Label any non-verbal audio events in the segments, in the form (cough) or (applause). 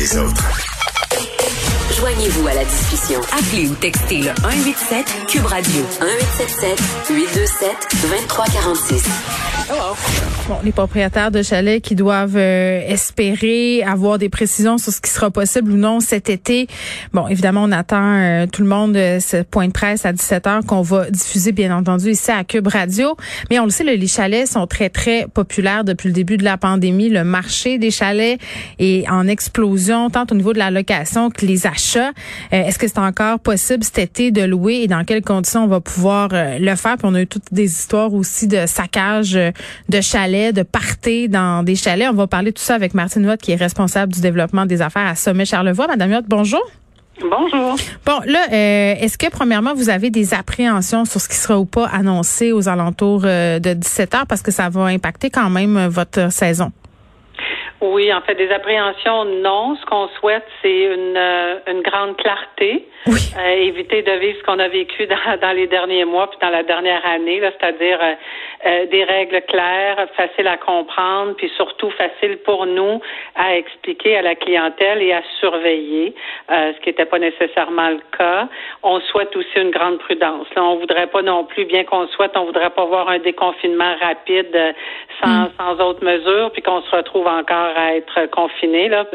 Les autres. Joignez-vous à la discussion. Appelez ou textez le 187 Cube Radio 1877 827 2346. Bon, les propriétaires de chalets qui doivent euh, espérer avoir des précisions sur ce qui sera possible ou non cet été. Bon, évidemment, on attend euh, tout le monde euh, ce point de presse à 17h qu'on va diffuser, bien entendu, ici à Cube Radio. Mais on le sait, les chalets sont très, très populaires depuis le début de la pandémie. Le marché des chalets est en explosion, tant au niveau de la location que les achats. Est-ce que c'est encore possible cet été de louer et dans quelles conditions on va pouvoir le faire? Puis on a eu toutes des histoires aussi de saccage de chalets, de parties dans des chalets. On va parler de tout ça avec Martine Watt, qui est responsable du développement des affaires à Sommet Charlevoix. Madame Watt, bonjour. Bonjour. Bon, là, euh, est-ce que premièrement, vous avez des appréhensions sur ce qui sera ou pas annoncé aux alentours euh, de 17 heures? Parce que ça va impacter quand même euh, votre saison? Oui, en fait, des appréhensions, non. Ce qu'on souhaite, c'est une, une grande clarté. Oui. éviter de vivre ce qu'on a vécu dans, (laughs) dans, les derniers mois puis dans la dernière année, c'est-à-dire euh, des règles claires, faciles à comprendre, puis surtout faciles pour nous à expliquer à la clientèle et à surveiller, euh, ce qui n'était pas nécessairement le cas. On souhaite aussi une grande prudence. Là, on voudrait pas non plus, bien qu'on souhaite, on voudrait pas voir un déconfinement rapide euh, sans, mm. sans autres mesures, puis qu'on se retrouve encore à être confiné. Là.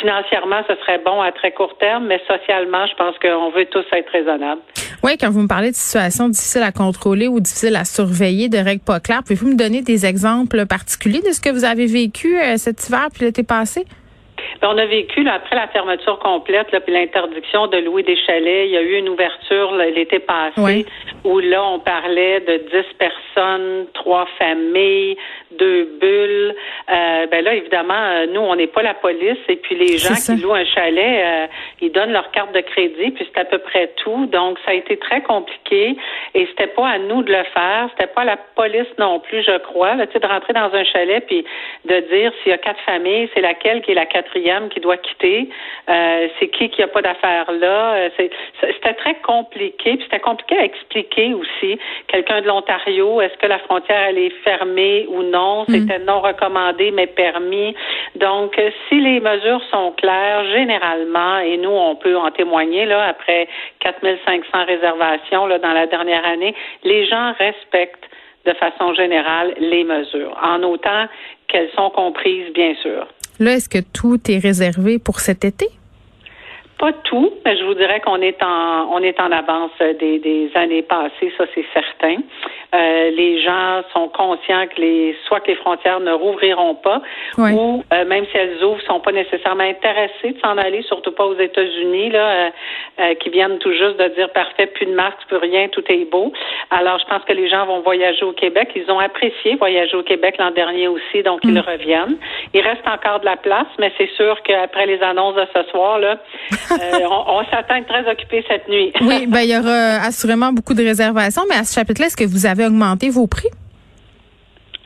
Financièrement, ce serait bon à très court terme, mais socialement, je pense qu'on veut tous être raisonnables. Oui, quand vous me parlez de situations difficiles à contrôler ou difficiles à surveiller, de règles pas claires, pouvez-vous me donner des exemples particuliers de ce que vous avez vécu euh, cet hiver puis l'été passé? Ben, on a vécu, après la fermeture complète, puis l'interdiction de louer des chalets, il y a eu une ouverture l'été passé où là, on parlait de 10 personnes, trois familles, deux bulles. Euh, ben là, évidemment, euh, nous, on n'est pas la police et puis les gens qui louent un chalet, euh, ils donnent leur carte de crédit, puis c'est à peu près tout. Donc, ça a été très compliqué et c'était pas à nous de le faire, c'était pas à la police non plus, je crois, là, de rentrer dans un chalet puis de dire s'il y a quatre familles, c'est laquelle qui est la quatrième qui doit quitter, euh, c'est qui qui a pas d'affaires là? C'était très compliqué, puis c'était compliqué à expliquer aussi. Quelqu'un de l'Ontario, est-ce que la frontière elle est fermée ou non? hmm. c'était non recommandé, mais permis. Donc, si les mesures sont claires, généralement, et nous, on peut en témoigner, là, après 4500 réservations, là, dans la dernière année, les gens respectent de façon générale les mesures, en autant qu'elles sont comprises, bien sûr. Là, est-ce que tout est réservé pour cet été? Pas tout, mais je vous dirais qu'on est en on est en avance des, des années passées, ça c'est certain. Euh, les gens sont conscients que les soit que les frontières ne rouvriront pas ou euh, même si elles ouvrent, sont pas nécessairement intéressés de s'en aller, surtout pas aux États-Unis là, euh, qui viennent tout juste de dire parfait, plus de masque, plus rien, tout est beau. Alors je pense que les gens vont voyager au Québec. Ils ont apprécié voyager au Québec l'an dernier aussi, donc ils mm. reviennent. Il reste encore de la place, mais c'est sûr qu'après les annonces de ce soir là, (laughs) on, on s'attend à être très occupé cette nuit. oui, ben il y aura assurément beaucoup de réservations, mais à ce chapitre-là, est-ce que vous avez augmenté vos prix?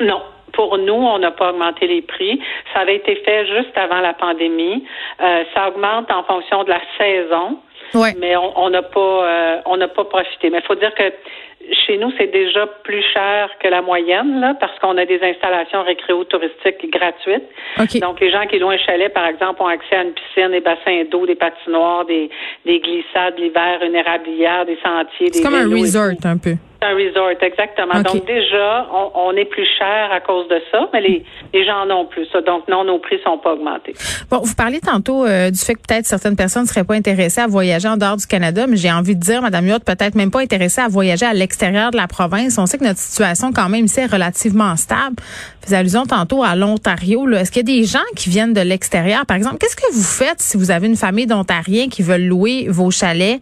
Non. Pour nous, on n'a pas augmenté les prix. Ça avait été fait juste avant la pandémie. Euh, ça augmente en fonction de la saison. Mais on n'a pas euh, on n'a pas profité. Mais il faut dire que chez nous, c'est déjà plus cher que la moyenne, là, parce qu'on a des installations récréo-touristiques gratuites. Donc, les gens qui louent un chalet, par exemple, ont accès à une piscine, des bassins d'eau, des patinoires, des, des glissades l'hiver, une érablière, des sentiers. C'est comme un resort, un peu un resort, exactement. Donc déjà, on, est plus cher à cause de ça, mais les, les gens en ont plus. Donc non, nos prix sont pas augmentés. Bon, vous parlez tantôt euh, du fait que peut-être certaines personnes ne seraient pas intéressées à voyager en dehors du Canada, mais j'ai envie de dire, Madame Yotte, peut-être même pas intéressée à voyager à l'extérieur de la province. On sait que notre situation quand même ici est relativement stable. Vous allusion tantôt à l'Ontario. Est-ce qu'il y a des gens qui viennent de l'extérieur, par exemple? Qu'est-ce que vous faites si vous avez une famille d'Ontariens qui veulent louer vos chalets?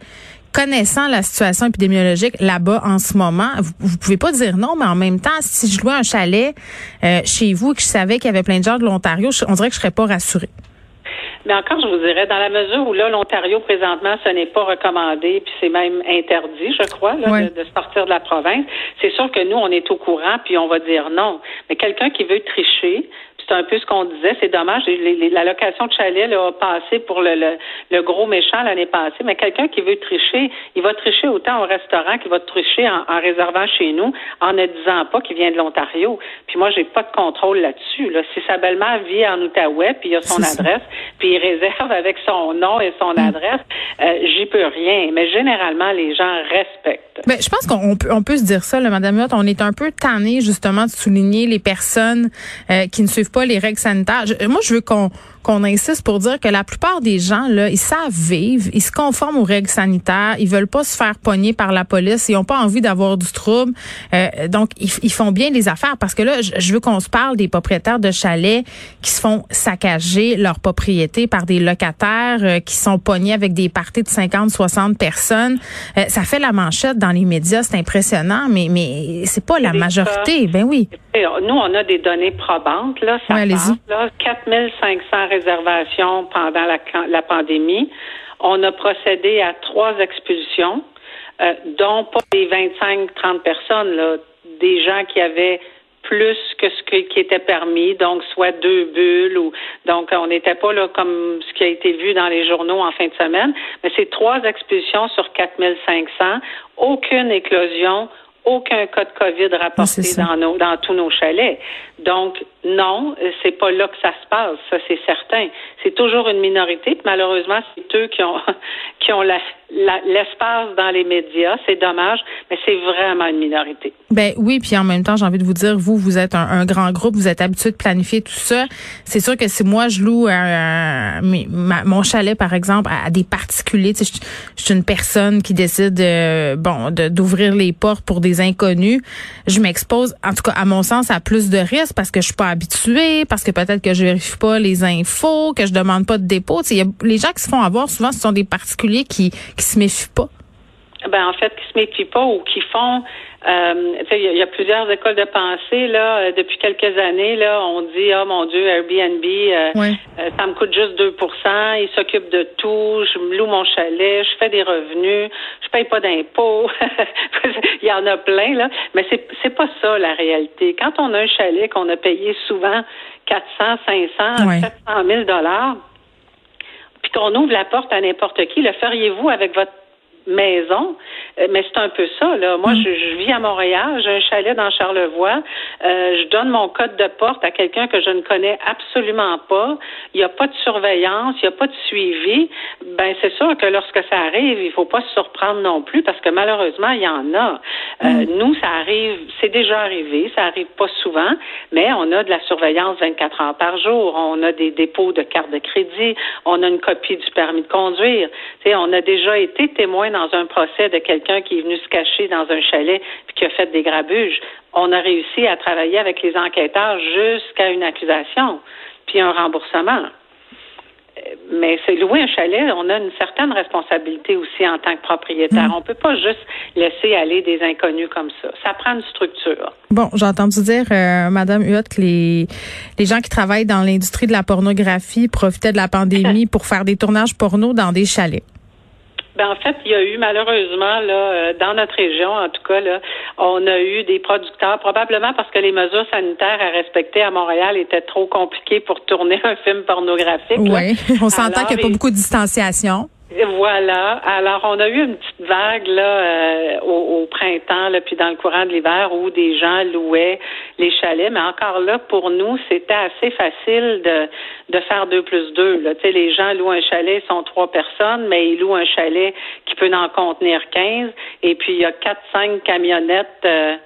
Connaissant la situation épidémiologique là-bas en ce moment, vous, vous pouvez pas dire non, mais en même temps, si je louais un chalet euh, chez vous et que je savais qu'il y avait plein de gens de l'Ontario, on dirait que je serais pas rassurée. Mais encore, je vous dirais, dans la mesure où là, l'Ontario, présentement, ce n'est pas recommandé, puis c'est même interdit, je crois, là, de, sortir de la province, c'est sûr que nous, on est au courant, puis on va dire non. Mais quelqu'un qui veut tricher, c'est un peu ce qu'on disait. C'est dommage. la location de chalet là, a passé pour le, le, gros méchant l'année passée. Mais quelqu'un qui veut tricher, il va tricher autant au restaurant qu'il va tricher en, réservant chez nous, en ne disant pas qu'il vient de l'Ontario. Puis moi, j'ai pas de contrôle là-dessus. Là. Si sa belle-mère vit en Outaouais, puis il a son adresse, puis il réserve avec son nom et son mm. adresse, euh, j'y peux rien. Mais généralement, les gens respectent. Ben, je pense qu'on peut, on peut se dire ça, là, Madame Huot. On est un peu tanné justement de souligner les personnes euh, qui ne suivent pas les règles sanitaires. moi, je veux qu'on qu'on insiste pour dire que la plupart des gens là, ils savent vivre, ils se conforment aux règles sanitaires, ils veulent pas se faire pogner par la police, ils ont pas envie d'avoir du trouble. Euh, donc ils, font bien les affaires parce que là, je, veux qu'on se parle des propriétaires de chalets qui se font saccager leur propriété par des locataires euh, qui sont pognés avec des parties de 50, 60 personnes. Euh, ça fait la manchette dans les médias, c'est impressionnant, mais mais c'est pas la majorité. Ben oui. Nous, on a des données probantes là. Ça ouais, là 4500 réservations pendant la, pandémie. On a procédé à trois expulsions, euh, dont pas des 25-30 personnes, là, des gens qui avaient plus que ce qui était permis, donc soit deux bulles ou donc on n'était pas là comme ce qui a été vu dans les journaux en fin de semaine, mais c'est trois expulsions sur 4500, aucune éclosion, aucun cas de COVID rapporté dans, nos, dans tous nos chalets. Donc, non, c'est pas là que ça se passe, ça c'est certain. C'est toujours une minorité, malheureusement, c'est eux qui ont (laughs) qui ont l'espace dans les médias. C'est dommage, mais c'est vraiment une minorité. Ben oui, puis en même temps, j'ai envie de vous dire, vous, vous êtes un, grand groupe, vous êtes habitué de planifier tout ça. C'est sûr que si moi je loue mon chalet, par exemple, à, des particuliers, je, suis une personne qui décide, euh, bon, d'ouvrir les portes pour des inconnus, je m'expose, en tout cas à mon sens, à plus de risques parce que je suis pas habituée, parce que peut-être que je vérifie pas les infos, que je demande pas de dépôt. Les gens qui se font avoir, souvent, ce sont des particuliers qui se méfient pas. Ben en fait, qui se méfient pas ou qui font euh, il y, a plusieurs écoles de pensée là. Euh, depuis quelques années là, on dit oh mon Dieu, Airbnb, euh, ça me coûte juste 2% Il s'occupe de tout. Je me loue mon chalet, je fais des revenus, je paye pas d'impôts. (laughs) il y en a plein là, mais c'est c'est pas ça la réalité. Quand on a un chalet qu'on a payé souvent 400, 500, 700 000 dollars, puis qu'on ouvre la porte à n'importe qui, le feriez-vous avec votre maison? Euh, mais c'est un peu ça, là. Moi, mm. je, vis à Montréal, j'ai un chalet dans Charlevoix. Euh, je donne mon code de porte à quelqu'un que je ne connais absolument pas. Il n'y a pas de surveillance, il n'y a pas de suivi. Ben, c'est sûr que lorsque ça arrive, il faut pas se surprendre non plus parce que malheureusement, il y en a. Euh. Nous, ça arrive, c'est déjà arrivé, ça arrive pas souvent, mais on a de la surveillance 24 heures par jour. On a des dépôts de cartes de crédit. On a une copie du permis de conduire. on a déjà été témoin dans un procès de quelqu'un qui est venu se cacher dans un chalet puis qui a fait des grabuges. On a réussi à travailler avec les enquêteurs jusqu'à une accusation puis un remboursement. Mais c'est louer un chalet, on a une certaine responsabilité aussi en tant que propriétaire. Mm. On peut pas juste laisser aller des inconnus comme ça. Ça prend une structure. Bon, j'ai entendu dire, euh, Madame Huot, que les, les gens qui travaillent dans l'industrie de la pornographie profitaient de la (laughs) pandémie pour faire des tournages porno dans des chalets. Ben en fait, il y a eu malheureusement là euh, dans notre région, en tout cas là, on a eu des producteurs probablement parce que les mesures sanitaires à respecter à Montréal étaient trop compliquées pour tourner (laughs) un film pornographique. Oui, on s'entend qu'il n'y a pas beaucoup de distanciation. Voilà. Alors, on a eu une petite vague là euh, au, printemps, là, puis dans le courant de l'hiver, où des gens louaient les chalets. Mais encore là, pour nous, c'était assez facile de, de faire deux plus deux. Là. Les gens louent un chalet, ils sont trois personnes, mais ils louent un chalet qui peut en contenir quinze. Et puis, il y a quatre, cinq camionnettes. Euh,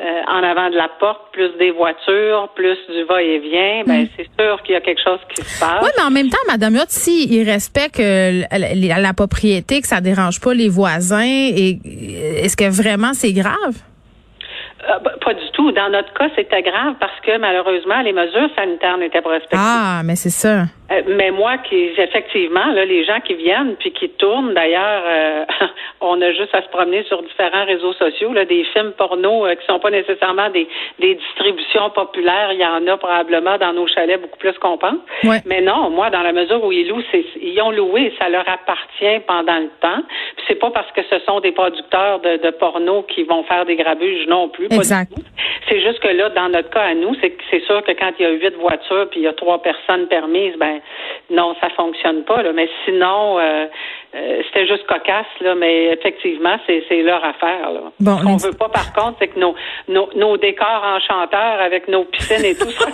euh, en avant de la porte, plus des voitures, plus du va-et-vient, ben, hmm. c'est sûr qu'il y a quelque chose qui se passe. Oui, mais en même temps, Madame Huot, si il respecte la, propriété, que ça dérange pas les voisins, et est-ce que vraiment c'est grave? Euh, bah, pas du tout. Dans notre cas, c'était grave parce que malheureusement, les mesures sanitaires n'étaient pas respectées. Ah, mais c'est ça. Euh, mais moi, qui effectivement, là, les gens qui viennent puis qui tournent, d'ailleurs, euh, (laughs) on a juste à se promener sur différents réseaux sociaux, là, des films porno euh, qui sont pas nécessairement des, des distributions populaires. Il y en a probablement dans nos chalets beaucoup plus qu'on pense. Mais non, moi, dans la mesure où ils louent, ils ont loué, ça leur appartient pendant le temps. Puis c'est pas parce que ce sont des producteurs de, de porno qui vont faire des grabuges non plus. Exact. C'est juste que là, dans notre cas à nous, c'est sûr que quand il y a huit voitures puis il y a trois personnes permises, ben non, ça fonctionne pas. Là. Mais sinon, euh, euh, c'était juste cocasse, là, mais effectivement, c'est, leur affaire. Là. Bon, Ce qu'on veut pas, par contre, c'est que nos, nos, nos, décors enchanteurs avec nos piscines et tout (laughs) se,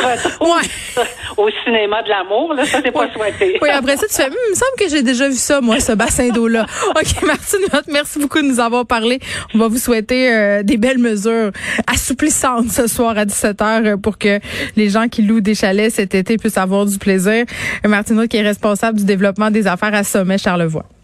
retrouvent (laughs) au cinéma de l'amour. Là, ça, c'est pas souhaité. Oui, après ça, tu fais, hum, il me semble que j'ai déjà vu ça, moi, ce bassin d'eau-là. (laughs) OK, Martine, merci beaucoup de nous avoir parlé. On va vous souhaiter euh, des belles mesures assouplissantes ce soir à 17h euh, pour que les gens qui louent des chalets cet été puissent avoir du plaisir. Martine, qui est responsable du développement des affaires à Sommet Charlevoix revoit.